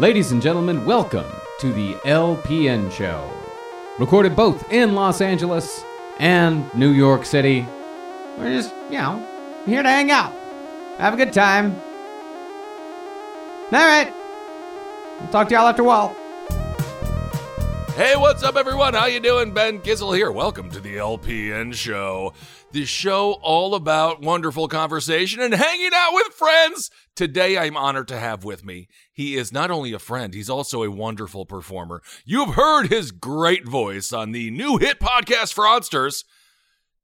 Ladies and gentlemen, welcome to the LPN Show. Recorded both in Los Angeles and New York City. We're just, you know, here to hang out, have a good time. All right. I'll talk to y'all after a while. Hey, what's up, everyone? How you doing? Ben Gizzle here. Welcome to the LPN Show, the show all about wonderful conversation and hanging out with friends. Today, I'm honored to have with me. He is not only a friend, he's also a wonderful performer. You've heard his great voice on the new hit podcast Fraudsters,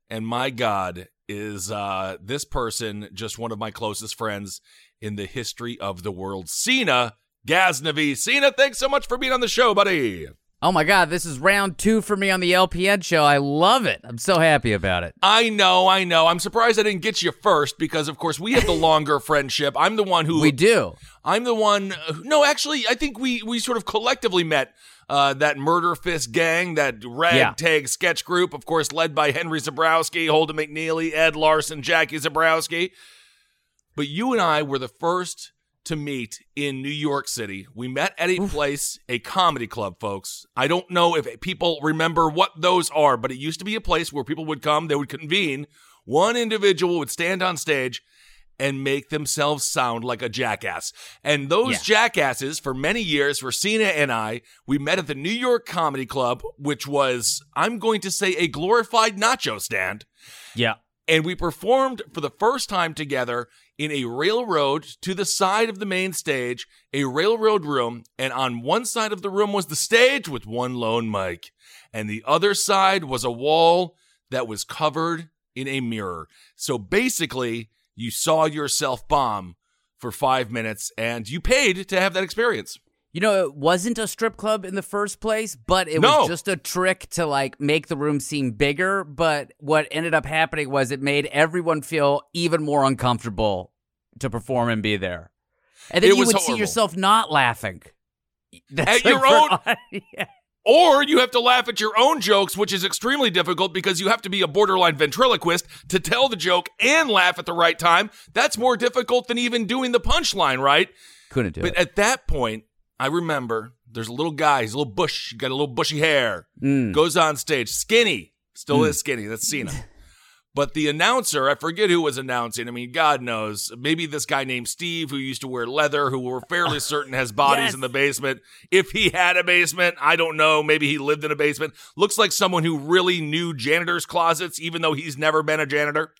and my God, is uh, this person just one of my closest friends in the history of the world? Seena Ghaznavi. Seena, thanks so much for being on the show, buddy. Oh my God, this is round two for me on the LPN show. I love it. I'm so happy about it. I know, I know. I'm surprised I didn't get you first because, of course, we have the longer friendship. I'm the one who We do. I'm the one. No, actually, I think we we sort of collectively met uh, that Murderfist gang, that ragtag sketch group, of course, led by Henry Zebrowski, Holden McNeely, Ed Larson, Jackie Zebrowski. But you and I were the first to meet in New York City. We met at a place, a comedy club, folks. I don't know if people remember what those are, but it used to be a place where people would come, they would convene. One individual would stand on stage and make themselves sound like a jackass. And those jackasses, for many years, for Seena and I, we met at the New York Comedy Club, which was, I'm going to say, a glorified nacho stand Yeah. and we performed for the first time together in a railroad to the side of the main stage, a railroad room, and on one side of the room was the stage with one lone mic, and the other side was a wall that was covered in a mirror. So basically, you saw yourself bomb for five minutes, and you paid to have that experience. You know, it wasn't a strip club in the first place, but it No. was just a trick to like make the room seem bigger. But what ended up happening was it made everyone feel even more uncomfortable to perform and be there. And then It you would see yourself not laughing. That's At your own- Yeah. Or you have to laugh at your own jokes, which is extremely difficult because you have to be a borderline ventriloquist to tell the joke and laugh at the right time. That's more difficult than even doing the punchline, right? Couldn't do But it. But at that point, I remember there's a little guy, he's a little bush, got a little bushy hair, Mm. goes on stage, skinny, still is skinny. That's Seena. But the announcer, I forget who was announcing. I mean, God knows. Maybe this guy named Steve who used to wear leather, who we're fairly certain has bodies Yes. in the basement. If he had a basement, I don't know. Maybe he lived in a basement. Looks like someone who really knew janitor's closets, even though he's never been a janitor.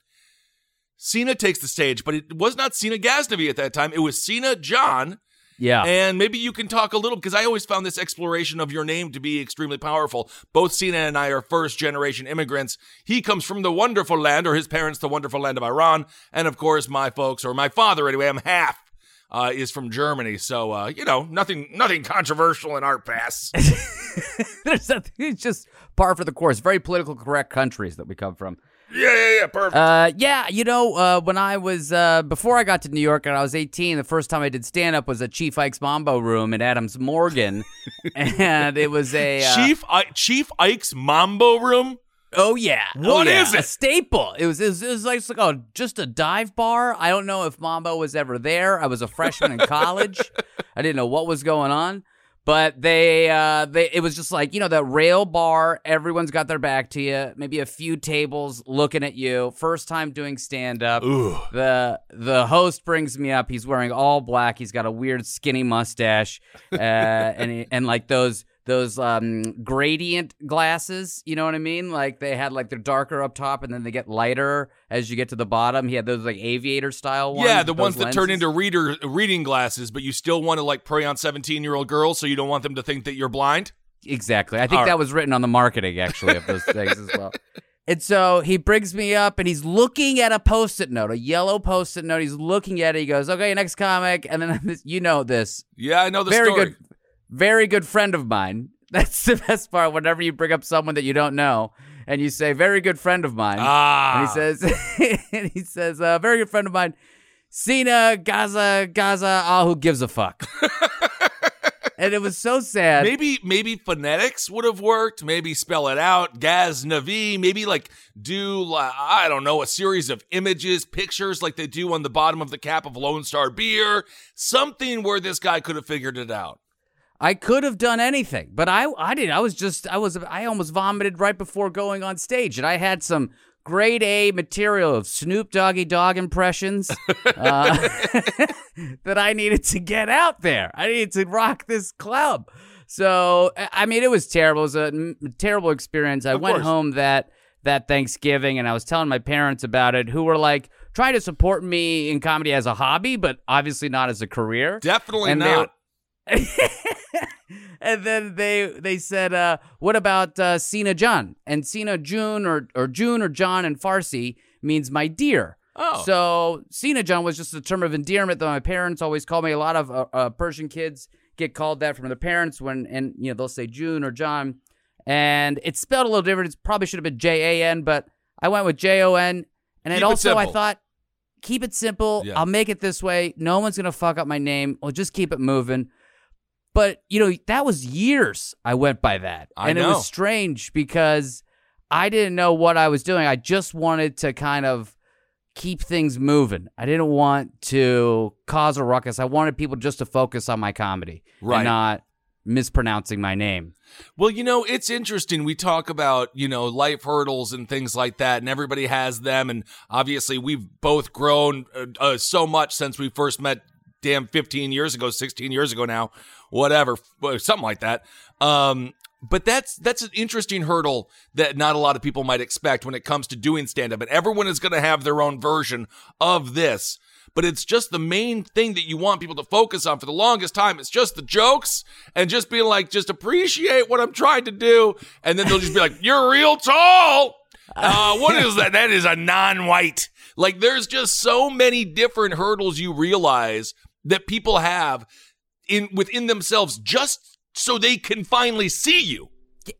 Seena takes the stage, but it was not Seena Ghaznavi at that time. It was Seena Jon. Yeah. And maybe you can talk a little because I always found this exploration of your name to be extremely powerful. Both Seena and I are first generation immigrants. He comes from the wonderful land, or his parents, the wonderful land of Iran. And of course, my folks, or my father anyway, I'm half. Uh, is from Germany, so uh, you know nothing, nothing controversial in our past. There's nothing, it's just par for the course. Very political correct countries that we come from. Yeah, yeah, yeah, perfect. Uh, yeah, you know, uh, when I was uh, before I got to New York and I was 18, the first time I did stand up was at Chief Ike's Mambo Room in Adams Morgan, and it was a uh, Chief I- Chief Ike's Mambo Room. Oh yeah, What oh, yeah. is A it? staple. It was it was, it was like, it's like oh, just a dive bar. I don't know if Mambo was ever there. I was a freshman in college. I didn't know what was going on. But they, uh, they, it was just like you know the rail bar. Everyone's got their back to you. Maybe a few tables looking at you. First time doing stand up. The the host brings me up. He's wearing all black. He's got a weird skinny mustache, uh, and he, and like those those um gradient glasses. You know what I mean? Like they had like they're darker up top, and then they get lighter as you get to the bottom. He had those like aviator style ones. Yeah, the ones those that turn into reader reading glasses, but you still want to like prey on seventeen year old girls, so you don't want them to think that you're blind. Exactly. I think All that right. was written on the marketing actually of those things as well. And so he brings me up and he's looking at a post-it note, a yellow post-it note. He's looking at it. He goes, "Okay, next comic." And then this, you know this. Yeah, I know the very story. good very good friend of mine. That's the best part whenever you bring up someone that you don't know and you say, "Very good friend of mine." Ah, And he says, and he says, uh, very good friend of mine, Seena, Gaza, Gaza, oh, who gives a fuck? and it was so sad. maybe maybe phonetics would have worked. Maybe spell it out. Gaz Navi. Maybe like do like, I don't know a series of images, pictures like they do on the bottom of the cap of Lone Star beer. Something where this guy could have figured it out. I could have done anything, but I, I didn't. I was just, I was, I almost vomited right before going on stage, and I had some grade A material of Snoop Doggy Dogg impressions uh, that I needed to get out there. I needed to rock this club. So, I mean, it was terrible. It was a terrible experience. I Of went course. home that that Thanksgiving, and I was telling my parents about it, who were like trying to support me in comedy as a hobby, but obviously not as a career. Definitely And not. and then they they said, uh, "What about uh, Seena John?" And Seena June or or June or John in Farsi means my dear. Oh. So Seena John was just a term of endearment that my parents always called me. A lot of uh, uh, Persian kids get called that from their parents when, and you know they'll say June or John, and it's spelled a little different. It probably should have been J A N, but I went with J O N. And it also I thought keep it simple. Yeah. I'll make it this way. No one's gonna fuck up my name. We'll just keep it moving. But you know that was years I went by that, I and it was strange because I didn't know what I was doing. I just wanted to kind of keep things moving. I didn't want to cause a ruckus. I wanted people just to focus on my comedy Right. and not mispronouncing my name. Well, you know, it's interesting. We talk about, you know, life hurdles and things like that, and everybody has them. And obviously, we've both grown uh, uh, so much since we first met, damn, 15 years ago, 16 years ago now, whatever, something like that. Um, but that's that's an interesting hurdle that not a lot of people might expect when it comes to doing stand up. And everyone is going to have their own version of this. But it's just the main thing that you want people to focus on for the longest time. It's just the jokes and just being like, just appreciate what I'm trying to do. And then they'll just be like, you're real tall. Uh, what is that? That is a non-white. Like there's just so many different hurdles you realize that people have in within themselves just so they can finally see you.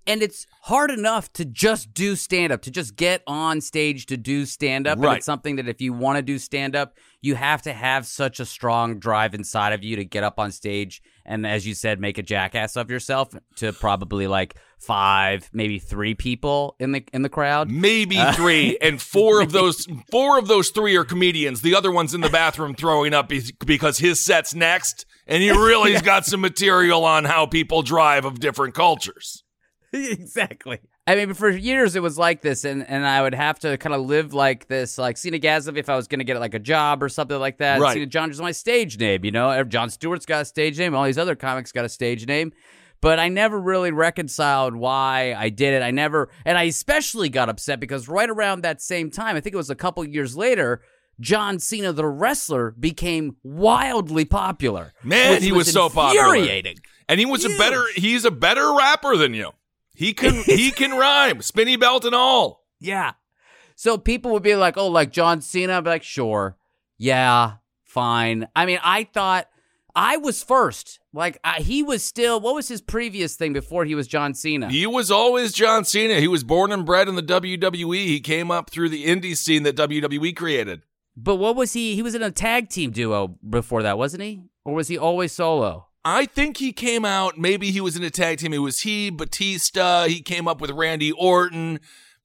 and it's hard enough to just do stand up, to just get on stage to do stand up. And Right. it's something that if you want to do stand up, you have to have such a strong drive inside of you to get up on stage and, as you said, make a jackass of yourself to probably like five, maybe three people in the in the crowd. Maybe uh, three, and four of those four of those three are comedians. The other one's in the bathroom throwing up because his set's next, and he really's got some material on how people drive of different cultures. exactly. I mean, for years it was like this, and, and I would have to kind of live like this, like Seena Gazov if I was going to get like a job or something like that. Right. Seena Jon is my stage name, you know. Jon Stewart's got a stage name. All these other comics got a stage name. But I never really reconciled why I did it. I never, and I especially got upset because right around that same time, I think it was a couple years later, John Cena, the wrestler, became wildly popular. Man, he was so popular. infuriating. And he was a better he's a better rapper than you. He can he can rhyme, spinny belt and all. Yeah. So people would be like, oh, like John Cena? I'd be like, sure. Yeah, fine. I mean, I thought I was first. Like, I, he was still, what was his previous thing before he was John Cena? He was always John Cena. He was born and bred in the WWE. He came up through the indie scene that WWE created. But what was he? He was in a tag team duo before that, wasn't he? Or was he always solo? I think he came out, maybe he was in a tag team. It was he, Batista. He came up with Randy Orton.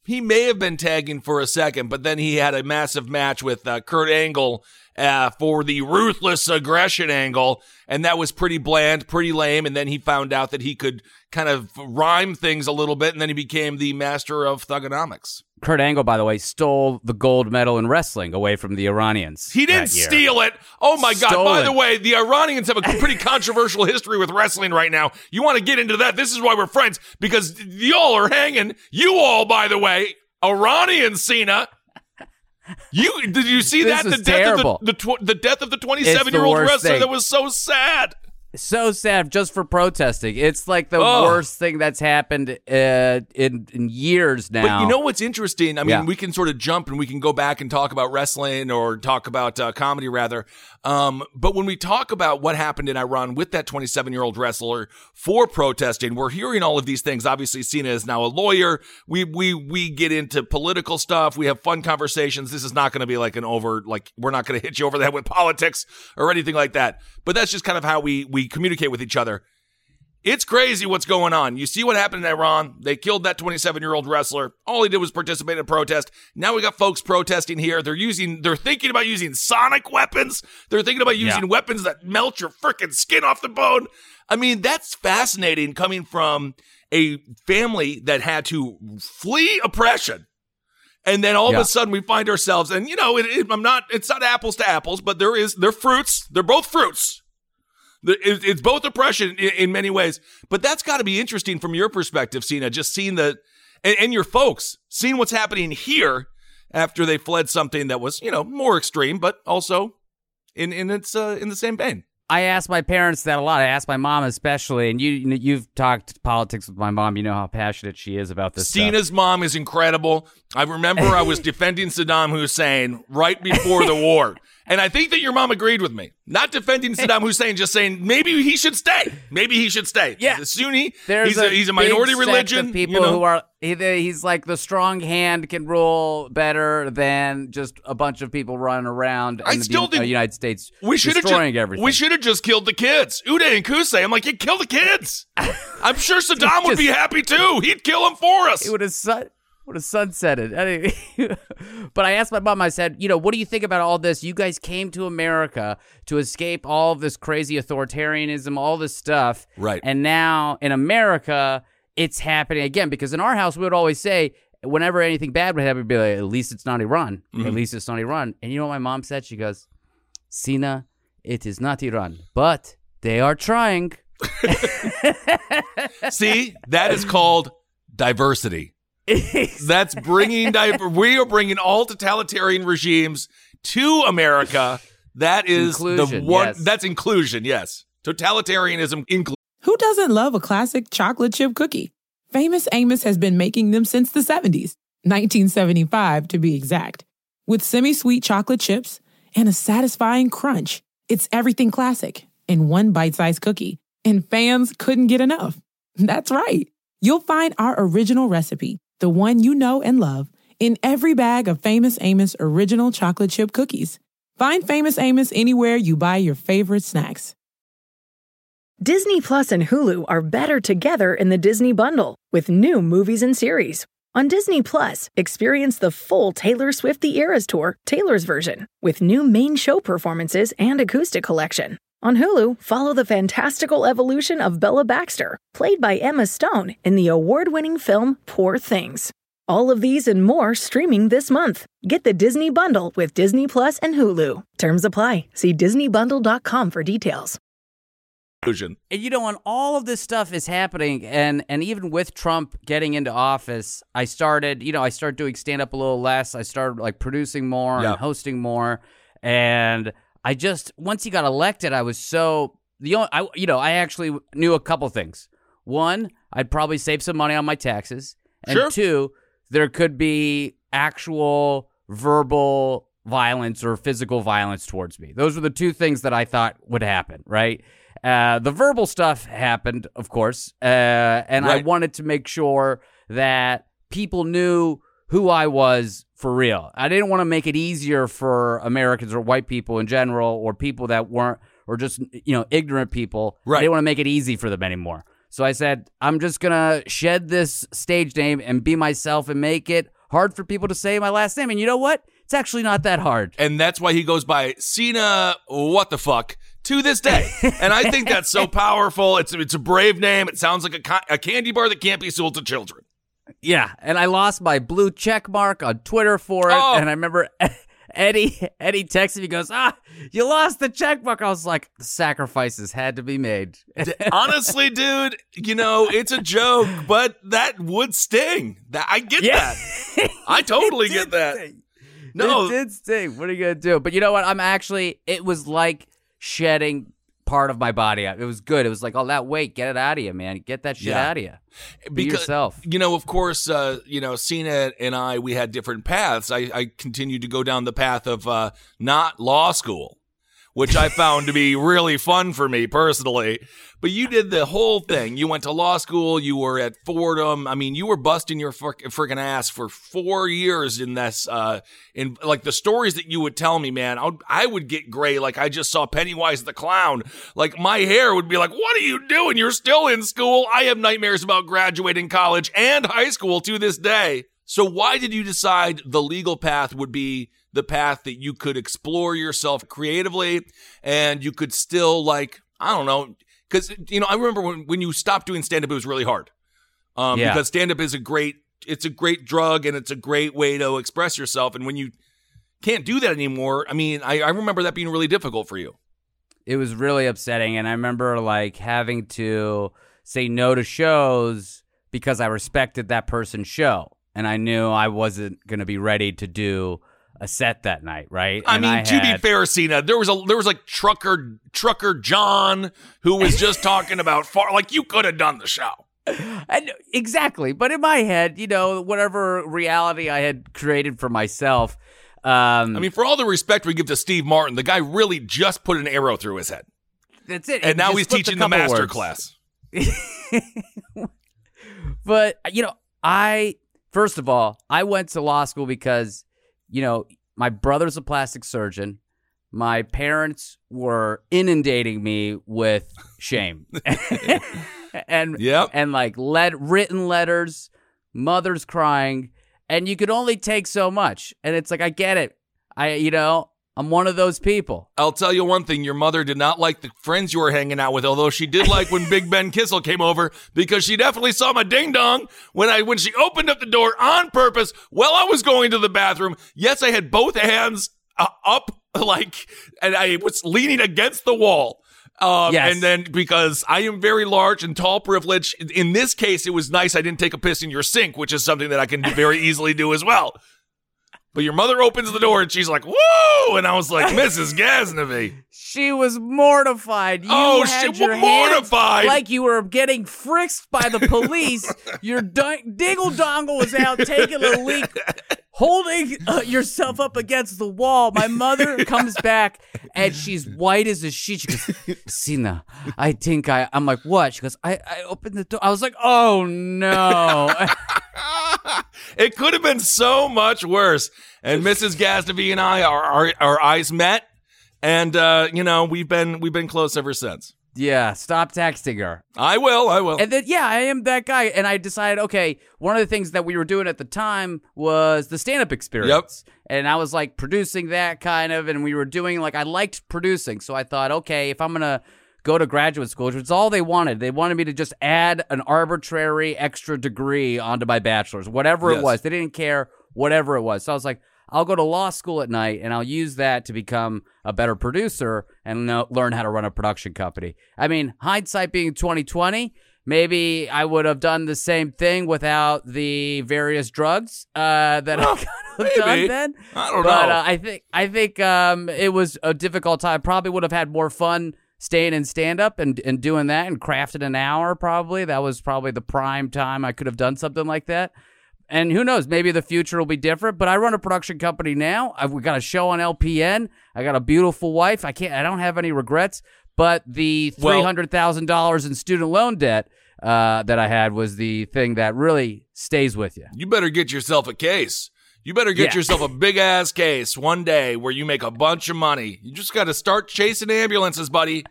He may have been tagging for a second, but then he had a massive match with uh, Kurt Angle uh, for the ruthless aggression angle, and that was pretty bland, pretty lame. And then he found out that he could kind of rhyme things a little bit, and then he became the master of Thuganomics. Kurt Angle, by the way, stole the gold medal in wrestling away from the Iranians. He didn't steal it. Oh my God. By the way, the Iranians have a pretty controversial history with wrestling right now. You want to get into that? This is why we're friends because y'all are hanging. You all, by the way, Iranian Seena. You did you see that the death of the, the tw- the death of the 27 year old wrestler thing. that was so sad. So sad just for protesting. It's like the Oh. worst thing that's happened uh, in in years now. But you know what's interesting? I mean, Yeah. we can sort of jump and we can go back and talk about wrestling or talk about uh, comedy rather. Um, but when we talk about what happened in Iran with that 27 year old wrestler for protesting, we're hearing all of these things. Obviously, Seena is now a lawyer. We we we get into political stuff. We have fun conversations. This is not going to be like an over like we're not going to hit you over the head with politics or anything like that. But that's just kind of how we we communicate with each other. It's crazy what's going on. You see what happened in Iran? They killed that 27 year old wrestler. All he did was participate in a protest. Now we got folks protesting here. They're using, they're thinking about using sonic weapons. They're thinking about using Yeah. weapons that melt your freaking skin off the bone. I mean, that's fascinating coming from a family that had to flee oppression. And then all of a sudden we find ourselves, and you know, it, it, I'm not, it's not apples to apples, but there is, they're fruits. They're both fruits. It's both oppression in, many ways, but that's got to be interesting from your perspective, Seena. Just seeing the and, and your folks seeing what's happening here after they fled something that was you know more extreme, but also in in its uh, in the same vein. I ask my parents that a lot. I ask my mom especially, and you you've talked politics with my mom. You know how passionate she is about this. stuff. Seena's mom is incredible. I remember I was defending Saddam Hussein right before the war. And I think that your mom agreed with me. Not defending Saddam Hussein, just saying maybe he should stay. Maybe he should stay. Yeah. He's a Sunni. There's he's a, he's a minority religion. People you know? who are he, he's like the strong hand can rule better than just a bunch of people running around. I in the still uh, think United States We should have destroying just, everything. We should have just killed the kids. Uday and Qusay. I'm like, you kill the kids. I'm sure Saddam would be happy too. He'd kill them for us. He would have sun would have sunsetted. Anyway, but I asked my mom. I said, you know, what do you think about all this? You guys came to America to escape all of this crazy authoritarianism, all this stuff, Right. And now in America, it's happening again because in our house we would always say. Whenever anything bad would happen, we'd be like, "At least it's not Iran. Mm-hmm. At least it's not Iran." And you know what my mom said? She goes, "Seena, it is not Iran, but they are trying." See, that is called diversity. That's bringing diver- we are bringing all totalitarian regimes to America. That is the one. yes. That's inclusion. Yes, totalitarianism. Inclusion. Who doesn't love a classic chocolate chip cookie? Famous Amos has been making them since the 70s, 1975 to be exact. With semi sweet chocolate chips and a satisfying crunch, it's everything classic in one bite sized cookie, and fans couldn't get enough. That's right. You'll find our original recipe, the one you know and love, in every bag of Famous Amos original chocolate chip cookies. Find Famous Amos anywhere you buy your favorite snacks. Disney Plus and Hulu are better together in the Disney Bundle with new movies and series. On Disney Plus, experience the full Taylor Swift The Eras Tour, Taylor's version, with new main show performances and acoustic collection. On Hulu, follow the fantastical evolution of Bella Baxter, played by Emma Stone in the award winning film Poor Things. All of these and more streaming this month. Get the Disney Bundle with Disney Plus and Hulu. Terms apply. See DisneyBundle.com for details. And you know, when all of this stuff is happening, and and even with Trump getting into office, I started, you know, I started doing stand up a little less. I started like producing more Yeah. and hosting more, and I just once he got elected, I was so the only, I you know, I actually knew a couple things. One, I'd probably save some money on my taxes, and Sure. two, there could be actual verbal violence or physical violence towards me. Those were the two things that I thought would happen, right? Uh, the verbal stuff happened, of course, uh, and I wanted to make sure that people knew who I was for real. I didn't want to make it easier for Americans or white people in general or people that weren't or just you know ignorant people. Right. I didn't want to make it easy for them anymore. So I said, I'm just gonna shed this stage name and be myself and make it hard for people to say my last name. And you know what? It's actually not that hard. And that's why he goes by Seena. What the fuck? To this day, and I think that's so powerful. It's it's a brave name. It sounds like a, a candy bar that can't be sold to children. Yeah, and I lost my blue check mark on Twitter for it, Oh. and I remember Eddie Eddie texted me goes, "Ah, you lost the check mark." I was like, "The sacrifices had to be made." Honestly, dude, you know it's a joke, but that would sting. That I get Yeah. that. I totally get that. sting. No, it did sting. What are you gonna do? But you know what? I'm actually. It was like shedding part of my body. It was good. It was like, all that weight, get it out of you, man. Get that shit Yeah. out of you. Be yourself. You know, of course, uh, you know, Seena and I, we had different paths. I, I continued to go down the path of uh, not law school, which I found to be really fun for me personally. But you did the whole thing. You went to law school. You were at Fordham. I mean, you were busting your freaking ass for four years in this. Uh, in like the stories that you would tell me, man, I would, I would get gray. Like I just saw Pennywise the clown. Like my hair would be like, "What are you doing? You're still in school." I have nightmares about graduating college and high school to this day. So why did you decide the legal path would be the path that you could explore yourself creatively and you could still like I don't know because you know I remember when when you stopped doing stand up it was really hard. Um, Yeah. because stand up is a great it's a great drug and it's a great way to express yourself. And when you can't do that anymore I mean I, I remember that being really difficult for you. It was really upsetting. And i remember like having to say no to shows because i respected that person's show and i knew i wasn't going to be ready to do a set that night right I And mean, to be had- fair, Seena, there was a there was like trucker trucker John who was just talking about far like you could have done the show. And exactly. But in my head, you know, whatever reality I had created for myself. Um, I mean, for all the respect we give to Steve Martin, the guy really just put an arrow through his head, that's it. and now he's teaching the master words. class. But you know, I first of all, I went to law school because you know my brother's a plastic surgeon. My parents were inundating me with shame, and Yep. and like let written letters, mothers crying, and you could only take so much. And it's like I get it. I you know I'm one of those people. I'll tell you one thing: your mother did not like the friends you were hanging out with, although she did like when Big Ben Kissel came over because she definitely saw my ding dong when I when she opened up the door on purpose while I was going to the bathroom. Yes, I had both hands uh, up, like, and I was leaning against the wall. Um, Yes. And then because I am very large and tall privilege, in this case, it was nice I didn't take a piss in your sink, which is something that I can very easily do as well. But your mother opens the door and she's like, "Whoa!" And I was like, "Mrs. Ghaznavi." She was mortified. You Oh, had she- your hands mortified? like you were getting frisked by the police. your dingle dongle was out taking a leak, holding uh, yourself up against the wall. My mother comes back and she's white as a sheet. She goes, "Seena, I think I." I'm like, "What?" She goes, "I I opened the door." I was like, "Oh no." it could have been so much worse. And Mrs. Ghaznavi and I, our, our our eyes met, and uh, you know we've been we've been close ever since. yeah, stop texting her. I will, I will. And then, yeah, I am that guy. And I decided, okay, one of the things that we were doing at the time was the stand up experience. And I was like producing that kind of, and we were doing like, I liked producing. So I thought, okay, if I'm going to go to graduate school, which was all they wanted, they wanted me to just add an arbitrary extra degree onto my bachelor's, whatever Yes. it was. They didn't care, whatever it was. So I was like, I'll go to law school at night and I'll use that to become a better producer and know, learn how to run a production company. I mean, hindsight being 2020, maybe I would have done the same thing without the various drugs uh, that I could have done then. I don't but know. uh, I think I think um, it was a difficult time. Probably would have had more fun staying in stand up and, and doing that and crafting an hour probably. That was probably the prime time I could have done something like that. And who knows, maybe the future will be different. But I run a production company now. I've we got a show on LPN. I got a beautiful wife. I can't. I don't have any regrets. But the three hundred thousand dollars in student loan debt uh, that I had was the thing that really stays with you. you better get yourself a case. You better get Yeah. yourself a big ass case one day where you make a bunch of money. You just got to start chasing ambulances, buddy.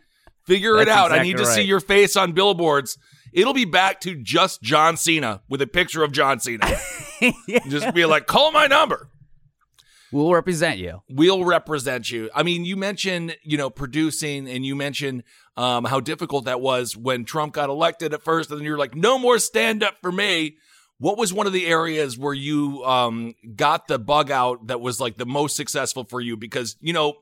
Figure it That's out. I need to see your face on billboards. It'll be back to just John Cena with a picture of John Cena. Just be like, call my number. We'll represent you. We'll represent you. I mean, you mentioned, you know, producing and you mentioned um, how difficult that was when Trump got elected at first. And then you're like, no more stand up for me. What was one of the areas where you um, got the bug out that was like the most successful for you? Because, you know,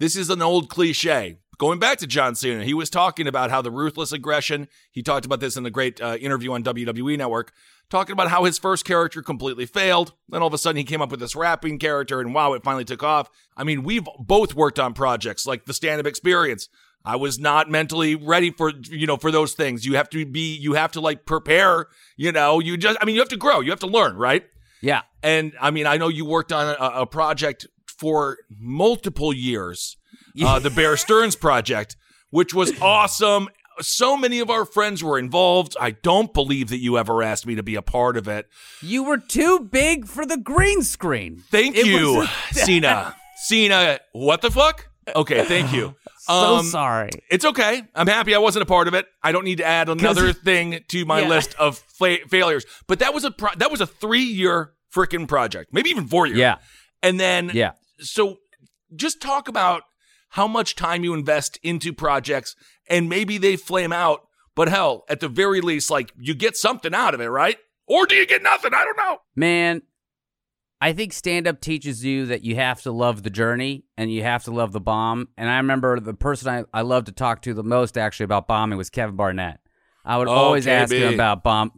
this is an old cliche. Going back to John Cena, he was talking about how the ruthless aggression, he talked about this in a great uh, interview on WWE Network, talking about how his first character completely failed. Then all of a sudden he came up with this rapping character and wow, it finally took off. I mean, we've both worked on projects like the stand up experience. I was not mentally ready for, you know, for those things. You have to be, you have to like prepare, you know, you just, I mean, you have to grow, you have to learn, right? Yeah. And I mean, I know you worked on a, a project for multiple years, uh, the Bear Stearns project, which was awesome. So many of our friends were involved. I don't believe that you ever asked me to be a part of it. You were too big for the green screen. Thank It you, Seena. Seena, what the fuck? Okay, thank you. So Um, sorry. It's okay. I'm happy I wasn't a part of it. I don't need to add another thing to my Yeah. list of fa- failures. But that was a pro- that was a three year freaking project, maybe even four years. Yeah. And then Yeah. so just talk about how much time you invest into projects and maybe they flame out, but hell, at the very least, like you get something out of it, right? Or do you get nothing? I don't know. Man, I think stand up teaches you that you have to love the journey and you have to love the bomb. And I remember the person I, I loved to talk to the most actually about bombing was Kevin Barnett. I would Oh, always ask him about bomb.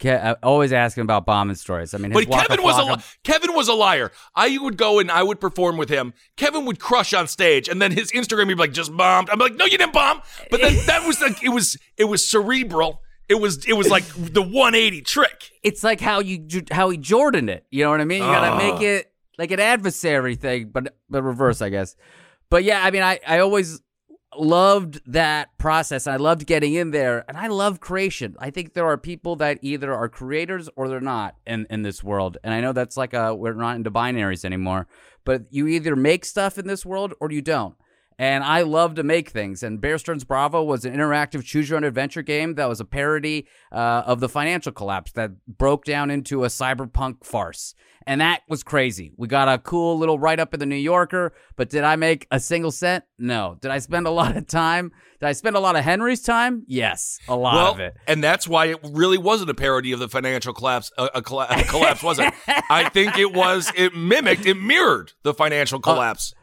Ke- I always ask him about bombing stories. I mean, But Kevin was a li- Kevin was a liar. I would go and I would perform with him. Kevin would crush on stage, and then his Instagram would be like, "Just bombed." I'm like, "No, you didn't bomb." But then that was like, it was it was cerebral. It was it was like the 180 trick. it's like how you how he Jordan it. You know what I mean? You gotta Ah. make it like an adversary thing, but but reverse, I guess. But yeah, I mean, I I always loved that process. I loved getting in there, and I love creation. I think there are people that either are creators or they're not in in this world. And I know that's like a we're not into binaries anymore, but you either make stuff in this world or you don't. And I love to make things. And Bear Stearns Bravo was an interactive choose your own adventure game that was a parody uh, of the financial collapse that broke down into a cyberpunk farce. And that was crazy. We got a cool little write up in the New Yorker, but did I make a single cent? No. Did I spend a lot of time? Did I spend a lot of Henry's time? Yes, a lot well, of it. and that's why it really wasn't a parody of the financial collapse. Uh, a, colla- a collapse wasn't. I think it was. It mimicked. It mirrored the financial Uh, collapse.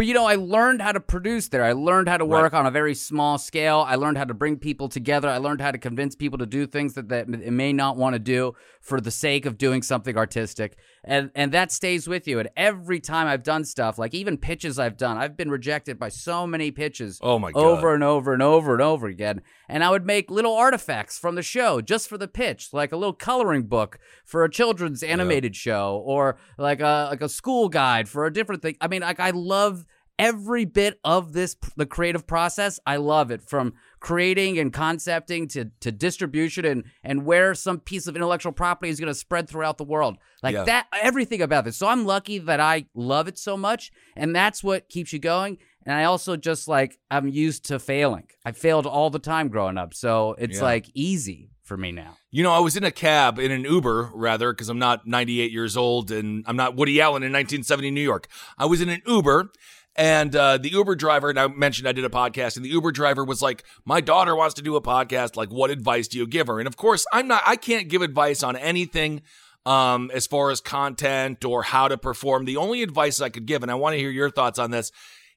But you know, I learned how to produce there. I learned how to work on a very small scale. I learned how to bring people together. I learned how to convince people to do things that, that they may not want to do for the sake of doing something artistic. And and that stays with you. And every time I've done stuff, like even pitches I've done, I've been rejected by so many pitches Oh my God. over and over and over and over again. And I would make little artifacts from the show just for the pitch, like a little coloring book for a children's animated show, or like a like a school guide for a different thing. I mean, like I love every bit of this the creative process. I love it from creating and concepting to to distribution and and where some piece of intellectual property is going to spread throughout the world. Like Yeah. that everything about this. So I'm lucky that I love it so much and that's what keeps you going. And I also just like I'm used to failing. I failed all the time growing up. So it's Yeah. like easy for me now. You know, I was in a cab, in an Uber, rather, because I'm not 98 years old and I'm not Woody Allen in 1970 New York. I was in an Uber, and uh, the Uber driver, and I mentioned I did a podcast, and the Uber driver was like, My daughter wants to do a podcast. Like, what advice do you give her? And of course, I'm not, I can't give advice on anything um, as far as content or how to perform. The only advice I could give, and I want to hear your thoughts on this,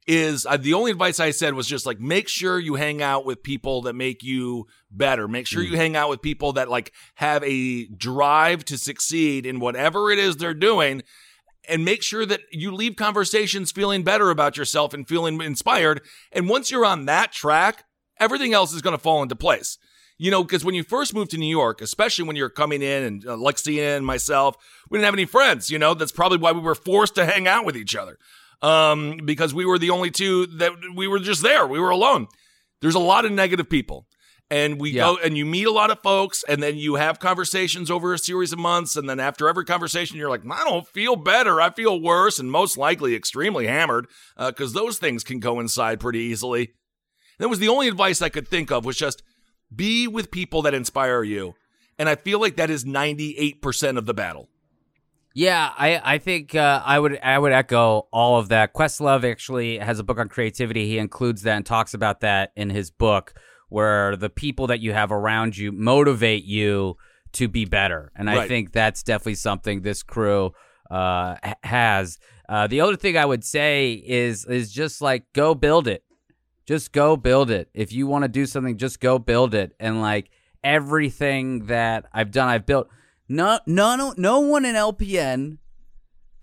is uh, the only advice I said was just like make sure you hang out with people that make you better. Make sure you hang out with people that like have a drive to succeed in whatever it is they're doing and make sure that you leave conversations feeling better about yourself and feeling inspired. And once you're on that track, everything else is going to fall into place. You know, because when you first moved to New York, especially when you're coming in and uh, Lexi and myself, we didn't have any friends. You know, that's probably why we were forced to hang out with each other um, because we were the only two that we were just there. We were alone. There's a lot of negative people. And we Yeah. go and you meet a lot of folks, and then you have conversations over a series of months. And then after every conversation, you're like, I don't feel better. I feel worse, and most likely extremely hammered because those things can coincide pretty easily. and That was the only advice I could think of was just be with people that inspire you. And I feel like that is 98% of the battle. Yeah, I, I think uh, I would I would echo all of that. Questlove actually has a book on creativity. He includes that and talks about that in his book, where the people that you have around you motivate you to be better. And I think that's definitely something this crew uh, has. Uh, the other thing I would say is is just like go build it. Just go build it. If you want to do something, just go build it. And like everything that I've done, I've built. No, no, no, no one in LPN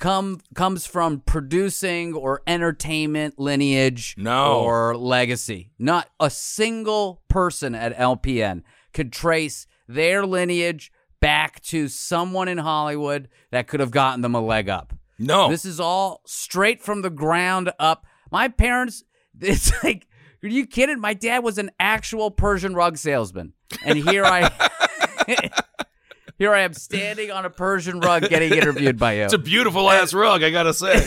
come comes from producing or entertainment lineage No. or legacy. Not a single person at LPN could trace their lineage back to someone in Hollywood that could have gotten them a leg up. No. This is all straight from the ground up. My parents, it's like, are you kidding? My dad was an actual Persian rug salesman. And here I here I am standing on a Persian rug getting interviewed by you. it's a beautiful ass rug, I gotta say.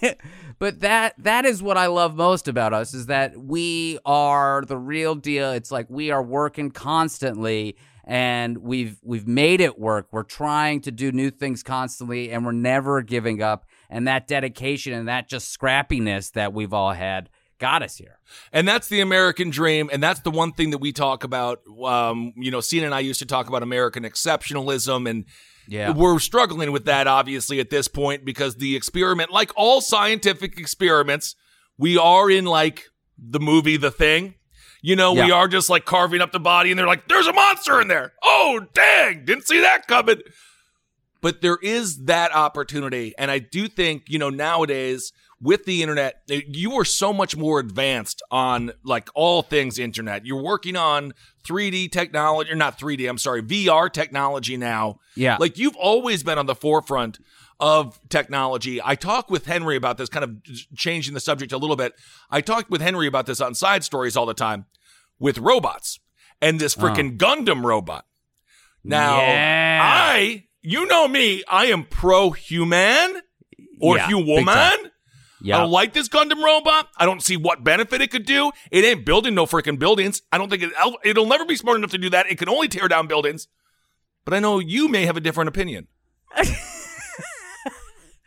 but that that is what I love most about us is that we are the real deal. It's like we are working constantly and we've we've made it work. We're trying to do new things constantly and we're never giving up. And that dedication and that just scrappiness that we've all had got us here. And that's the American dream. And that's the one thing that we talk about. Um, you know, Seena and I used to talk about American exceptionalism and Yeah. we're struggling with that obviously at this point because the experiment, like all scientific experiments, we are in like the movie The Thing. You know, we are just like carving up the body and they're like, there's a monster in there. Oh, dang. Didn't see that coming. But there is that opportunity. And I do think, you know, nowadays with the internet, you are so much more advanced on like all things internet. You're working on 3D technology, or not 3D, I'm sorry, VR technology now. Yeah. Like you've always been on the forefront of technology. I talk with Henry about this, kind of changing the subject a little bit. I talked with Henry about this on side stories all the time with robots and this uh-huh. freaking Gundam robot. Now, Yeah. I, you know me, I am pro human or Yeah, human. Time. I don't like this Gundam robot. I don't see what benefit it could do. It ain't building no freaking buildings. I don't think it, it'll never be smart enough to do that. It can only tear down buildings. But I know you may have a different opinion.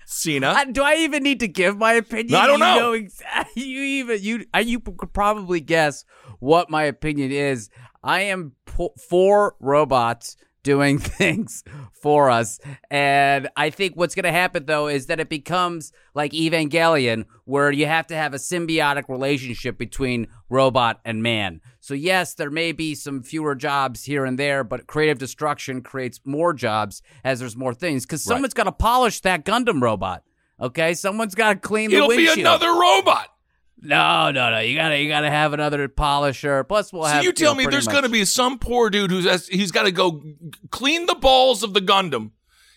Seena. I- do I even need to give my opinion? No, I don't you know. exa- you even you you could probably guess what my opinion is. I am po- for robots doing things for us, and I think what's going to happen though is that it becomes like Evangelion, where you have to have a symbiotic relationship between robot and man. So yes, there may be some fewer jobs here and there, but creative destruction creates more jobs as there's more things. Because someone's got to polish that Gundam robot. Okay, someone's got to clean the It'll be another robot. No, no, no. You gotta, you gotta have another polisher. Plus, we'll have. So have. you tell know, me there's much- going to be some poor dude who's has, he's got to go clean the balls of the Gundam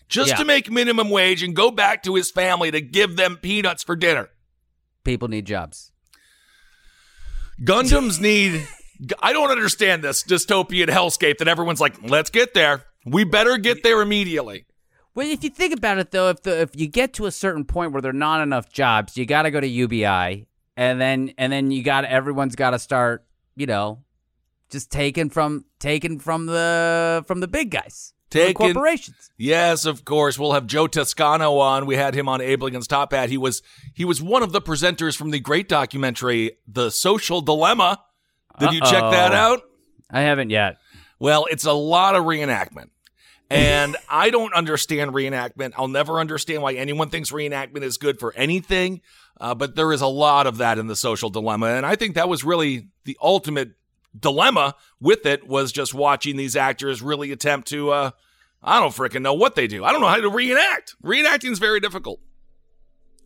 just Yeah. to make minimum wage and go back to his family to give them peanuts for dinner. people need jobs. Gundams need. I don't understand this dystopian hellscape that everyone's like, let's get there. We better get there immediately. Well, if you think about it, though, if the if you get to a certain point where there are not enough jobs, you got to go to UBI, and then and then you got everyone's got to start, you know, just taking from taking from the from the big guys, the corporations. Yes, of course. We'll have Joe Toscano on. We had him on Ablingen's Top Hat. He was he was one of the presenters from the great documentary The Social Dilemma. Did you check that out? I haven't yet. Well, it's a lot of reenactment. And I don't understand reenactment. I'll never understand why anyone thinks reenactment is good for anything. Uh, but there is a lot of that in the social dilemma. And I think that was really the ultimate dilemma with it was just watching these actors really attempt to, uh, I don't freaking know what they do. I don't know how to reenact. Reenacting is very difficult.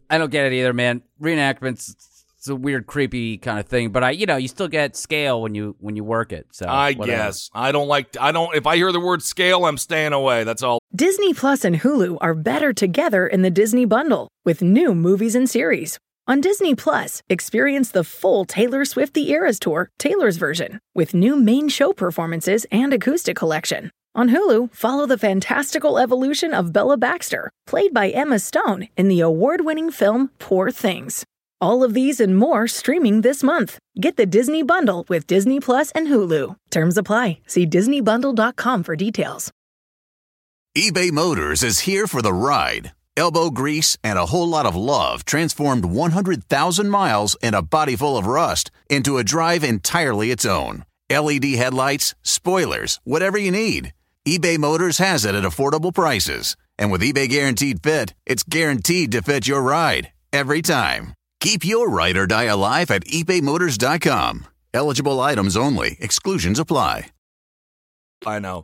I don't get it either, man. Reenactments. It's a weird, creepy kind of thing, but I, you know, you still get scale when you when you work it. So I whatever. guess. I don't like, I don't, if I hear the word scale, I'm staying away. That's all. Disney Plus and Hulu are better together in the Disney bundle with new movies and series. On Disney Plus, experience the full Taylor Swift The Eras Tour, Taylor's version, with new main show performances and acoustic collection. On Hulu, follow the fantastical evolution of Bella Baxter, played by Emma Stone in the award winning film Poor Things. All of these and more streaming this month. Get the Disney Bundle with Disney Plus and Hulu. Terms apply. See DisneyBundle.com for details. eBay Motors is here for the ride. Elbow grease and a whole lot of love transformed 100,000 miles and a body full of rust into a drive entirely its own. LED headlights, spoilers, whatever you need. eBay Motors has it at affordable prices. And with eBay Guaranteed Fit, it's guaranteed to fit your ride every time. Keep your ride or die alive at ebaymotors.com. Eligible items only, exclusions apply. I know.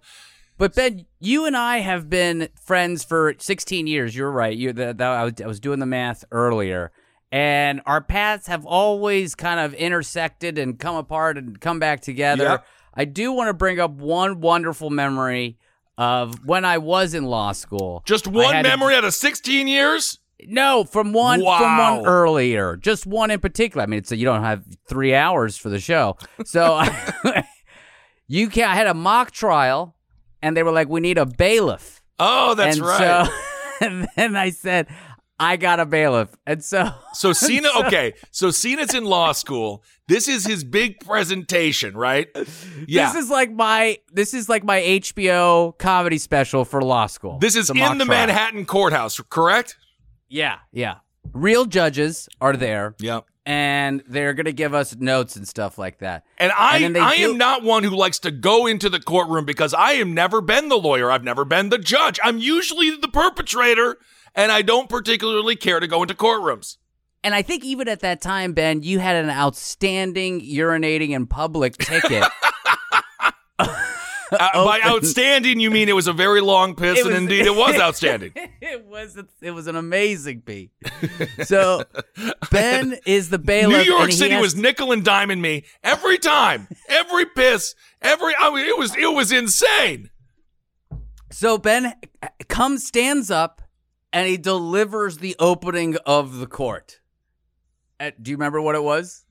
But Ben, you and I have been friends for 16 years. You're right. You the, the, I, was, I was doing the math earlier, and our paths have always kind of intersected and come apart and come back together. Yep. I do want to bring up one wonderful memory of when I was in law school. Just one had to- memory out of 16 years? No, from one from one earlier, just one in particular. I mean, it's you don't have three hours for the show, so you can. I had a mock trial, and they were like, "We need a bailiff." Oh, that's and right. So, and then I said, "I got a bailiff," and so So Seena, okay. So Seena's in law school. This is his big presentation, right? Yeah. this is like my this is like my HBO comedy special for law school. This is in the trial. Manhattan courthouse, correct? Yeah, yeah. Real judges are there, Yep. and they're gonna give us notes and stuff like that. And I, And I do- am not one who likes to go into the courtroom because I have never been the lawyer. I've never been the judge. I'm usually the perpetrator, and I don't particularly care to go into courtrooms. And I think even at that time, Ben, you had an outstanding urinating in public ticket. Uh, by outstanding, you mean it was a very long piss, It and indeed it was outstanding. it was it was an amazing pee. So Ben is the bailiff. New York City has- was nickel and diming me every time, every piss, every. I mean, it was it was insane. So Ben comes, stands up, and he delivers the opening of the court. At, do you remember what it was?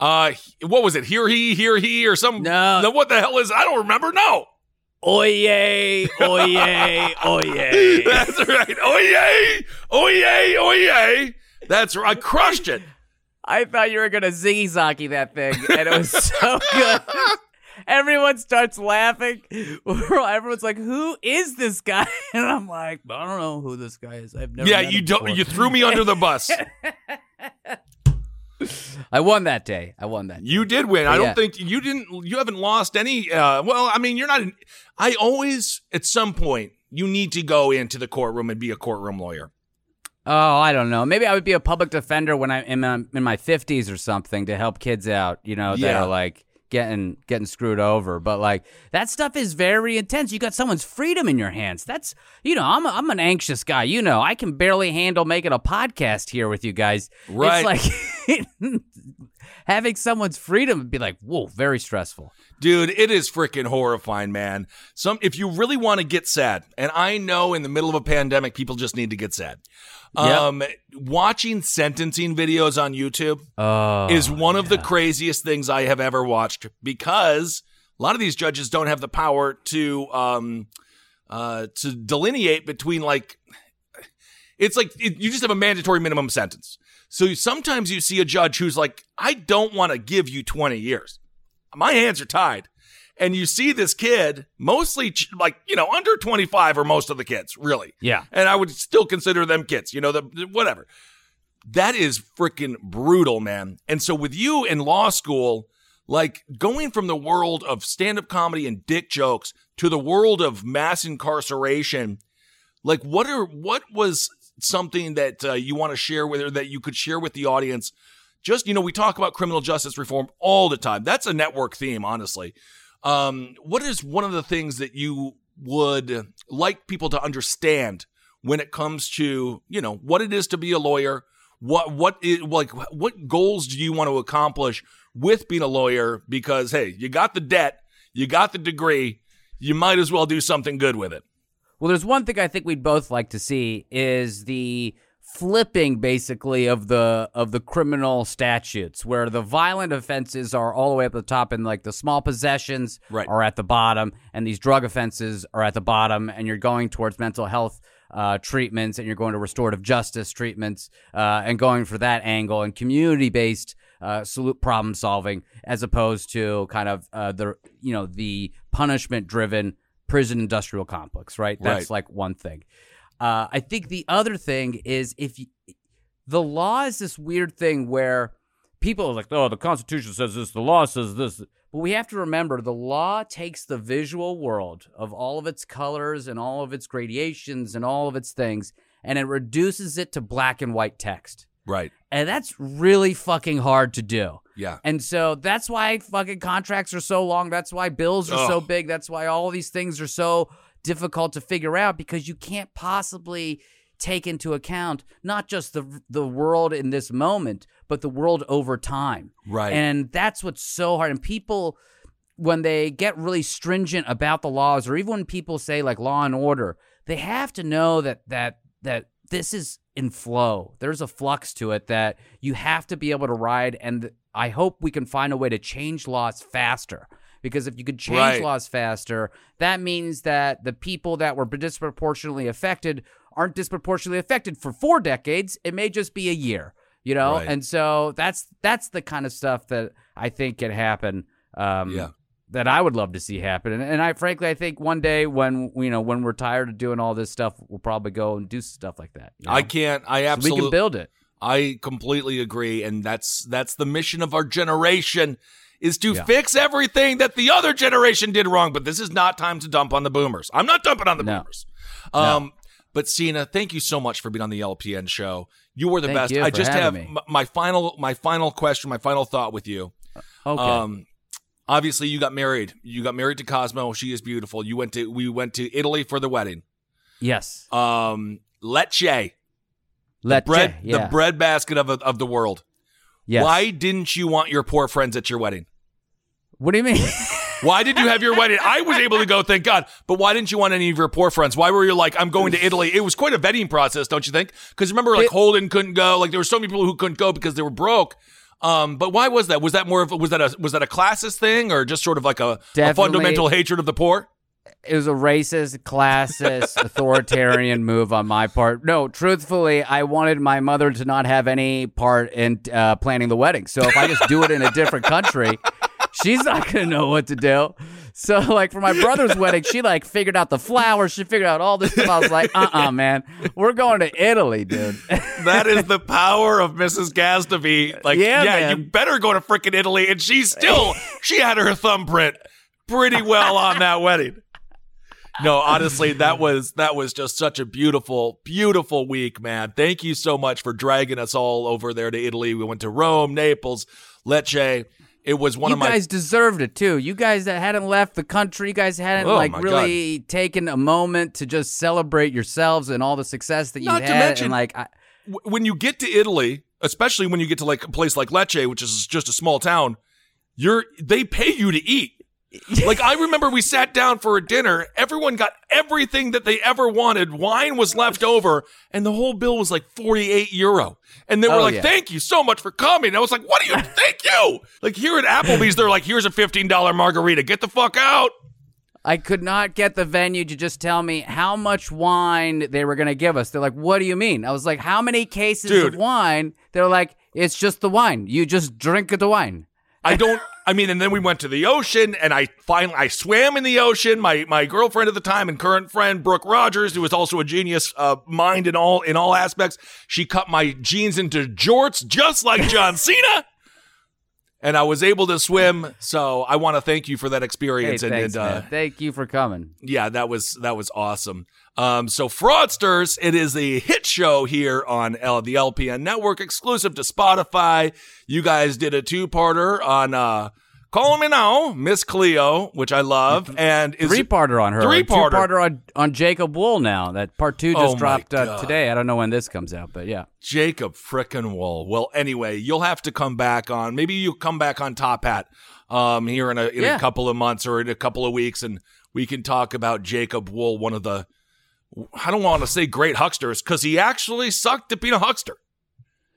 Uh, what was it? Here he, here he, or some? No. What the hell is? I don't remember. No. Oye, oye, oye. That's right. Oh! Oh yay! Oh yay! That's right. I crushed it. I thought you were gonna ziggy that thing, and it was so good. Everyone starts laughing. Everyone's like, "Who is this guy?" And I'm like, "I don't know who this guy is. I've never." Yeah, you don't. before." You threw me under the bus. I won that day. I won that. Day. You did win. I Yeah. don't think you didn't. You haven't lost any. Uh, well, I mean, you're not. I always, at some point, you need to go into the courtroom and be a courtroom lawyer. Oh, I don't know. Maybe I would be a public defender when I'm in my, in my 50s or something to help kids out. You know, that Yeah. are like getting getting screwed over. But like that stuff is very intense. You got someone's freedom in your hands. That's you know, I'm a, I'm an anxious guy. You know, I can barely handle making a podcast here with you guys. Right. It's like having someone's freedom would be like, whoa, very stressful. Dude, it is freaking horrifying, man. Some if you really want to get sad, and I know in the middle of a pandemic, people just need to get sad. Um, watching sentencing videos on YouTube Oh, is one of the craziest things I have ever watched because a lot of these judges don't have the power to um uh to delineate between like it's like it, you just have a mandatory minimum sentence. So sometimes you see a judge who's like, I don't want to give you 20 years. My hands are tied. And you see this kid, mostly like, you know, under 25 are most of the kids, really. Yeah. And I would still consider them kids, you know, the, the- whatever. That is freaking brutal, man. And so with you in law school, like going from the world of stand up comedy and dick jokes to the world of mass incarceration, like what are what was something that uh, you want to share with or that you could share with the audience. Just you know we talk about criminal justice reform all the time. That's a network theme honestly. Um, what is one of the things that you would like people to understand when it comes to you know what it is to be a lawyer? What what is like what goals do you want to accomplish with being a lawyer? Because hey you got the debt you got the degree you might as well do something good with it Well, there's one thing I think we'd both like to see is the flipping basically of the of the criminal statutes where the violent offenses are all the way up at the top and like the small possessions Right. are at the bottom and these drug offenses are at the bottom and you're going towards mental health uh, treatments and you're going to restorative justice treatments uh, and going for that angle and community based uh, salute problem solving as opposed to kind of uh, the you know the punishment driven prison industrial complex, right? That's Right. like one thing. Uh, I think the other thing is if you, the law is this weird thing where people are like, oh, the Constitution says this, the law says this. But we have to remember the law takes the visual world of all of its colors and all of its gradations and all of its things, and it reduces it to black and white text. Right. And that's really fucking hard to do. Yeah. And so that's why fucking contracts are so long. That's why bills are so big. That's why all these things are so difficult to figure out because you can't possibly take into account not just the the world in this moment, but the world over time. Right. And that's what's so hard. And people when they get really stringent about the laws or even when people say like law and order, they have to know that that that this is in flow. There's a flux to it that you have to be able to ride and I hope we can find a way to change laws faster. Because if you could change Right. laws faster, that means that the people that were disproportionately affected aren't disproportionately affected for four decades. It may just be a year, you know? Right. And so that's that's the kind of stuff that I think can happen. Um, Yeah. That I would love to see happen, and, and I frankly I think one day when you know when we're tired of doing all this stuff, we'll probably go and do stuff like that. you I can't. I So we absolutely. can build it. I completely agree, and that's that's the mission of our generation is to Yeah. fix everything that the other generation did wrong. But this is not time to dump on the boomers. I'm not dumping on the No. boomers. Um, but Seena, thank you so much for being on the LPN show. You were the Thank best. I just have m- my final my final question, my final thought with you. Okay. Um, obviously you got married. You got married to Cosmo. She is beautiful. You went to we went to Italy for the wedding. yes. Um, Lecce, Let bread, yeah. the bread basket of of the world. Yes. Why didn't you want your poor friends at your wedding? What do you mean? Why did you have your wedding? I was able to go, thank God. But why didn't you want any of your poor friends? Why were you like, I'm going to Italy? It was quite a vetting process, don't you think? Because remember, like It- Holden couldn't go. Like there were so many people who couldn't go because they were broke. Um, but why was that? Was that more of was that a was that a classist thing or just sort of like a, a fundamental hatred of the poor? it was a racist, classist, authoritarian move on my part. No, truthfully, I wanted my mother to not have any part in uh, planning the wedding. So if I just do it in a different country, she's not going to know what to do. So like for my brother's wedding, she like figured out the flowers, she figured out all this stuff. I was like, uh-uh, man, we're going to Italy, dude. That is the power of Mrs. Ghaznavi. Like, yeah, Yeah, you better go to frickin' Italy. And she still, she had her thumbprint pretty well on that wedding. No, honestly, that was that was just such a beautiful, beautiful week, man. Thank you so much for dragging us all over there to Italy. We went to Rome, Naples, Lecce. It was one you of my You guys deserved it too. You guys that hadn't left the country, you guys hadn't Oh, like really taken a moment to just celebrate yourselves and all the success that you Not had. to mention- and like, I, when you get to Italy, especially when you get to like a place like Lecce, which is just a small town, you're they pay you to eat. Like I remember we sat down for a dinner, everyone got everything that they ever wanted. Wine was left over, and the whole bill was like 48 euro. And they were Oh, like, yeah. "Thank you so much for coming." And I was like, "What do you thank you?" Like here at Applebee's, they're like, "Here's a $15 margarita. Get the fuck out." I could not get the venue to just tell me how much wine they were going to give us. They're like, "What do you mean?" I was like, "How many cases Dude. of wine?" They're like, "It's just the wine. You just drink the wine." I don't. I mean, and then we went to the ocean, and I finally I swam in the ocean. My my girlfriend at the time and current friend Brooke Rogers, who was also a genius uh, mind in all in all aspects, she cut my jeans into jorts just like John Cena, and I was able to swim. So I want to thank you for that Hey, experience. and thanks, and, uh. Thank you for coming. yeah, that was that was awesome. Um, so fraudsters, it is a hit show here on L- the LPN network, exclusive to Spotify. You guys did a two-parter on uh, "Call Me Now," Miss Cleo, which I love, and is Three parter on her. Three-parter. Two parter on on Jacob Wohl now. That part two just my dropped uh, today. I don't know when this comes out, but yeah. Jacob frickin' Wohl. Well, anyway, you'll have to come back on. Maybe you come back on Top Hat um, here in a in a couple of months or in a couple of weeks, and we can talk about Jacob Wohl, one of the I don't want to say great hucksters because he actually sucked at being a huckster.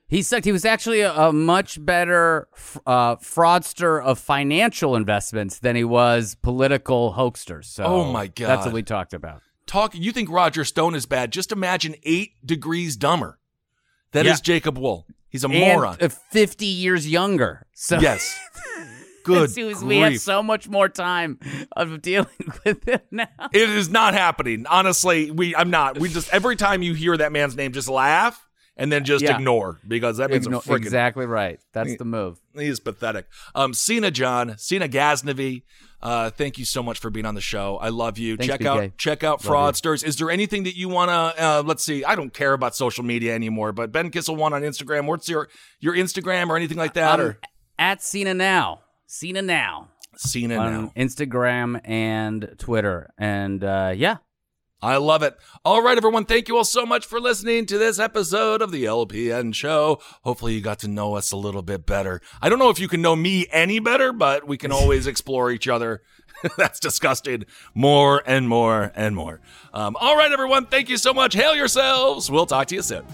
He sucked. He was actually a, a much better uh, fraudster of financial investments than he was political hoaxer. So, Oh, my god, that's what we talked about. Talk. You think Roger Stone is bad? Just imagine eight degrees dumber. That is Yeah. Jacob Wohl. He's a And moron. fifty years younger. So yes. Good we have so much more time of dealing with it now. It is not happening. Honestly, we I'm not. We just every time you hear that man's name, just laugh and then just Yeah. ignore because that means Igno- freaking exactly right. That's the move. he is pathetic. Um, Seena Jon, Seena Ghaznavi, uh, thank you so much for being on the show. I love you. Thanks, check BK. out check out fraudsters. Is there anything that you wanna? Uh, let's see. I don't care about social media anymore, but Ben Kissel one on Instagram. What's your your Instagram or anything like that? Um, or at Seena now. Seena now. Seena on now. Instagram and Twitter. And uh, yeah, I love it. All right, everyone. Thank you all so much for listening to this episode of the LPN show. Hopefully, you got to know us a little bit better. I don't know if you can know me any better, but we can always explore each other. That's disgusting. More and more and more. Um, all right, everyone. Thank you so much. Hail yourselves. We'll talk to you soon.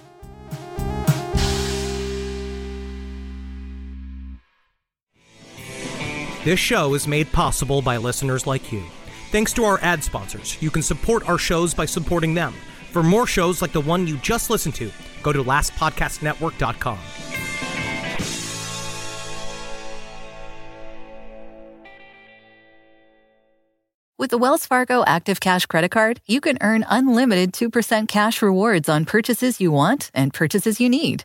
This show is made possible by listeners like you. Thanks to our ad sponsors, you can support our shows by supporting them. For more shows like the one you just listened to, go to lastpodcastnetwork.com. With the Wells Fargo Active Cash Credit Card, you can earn unlimited 2% cash rewards on purchases you want and purchases you need.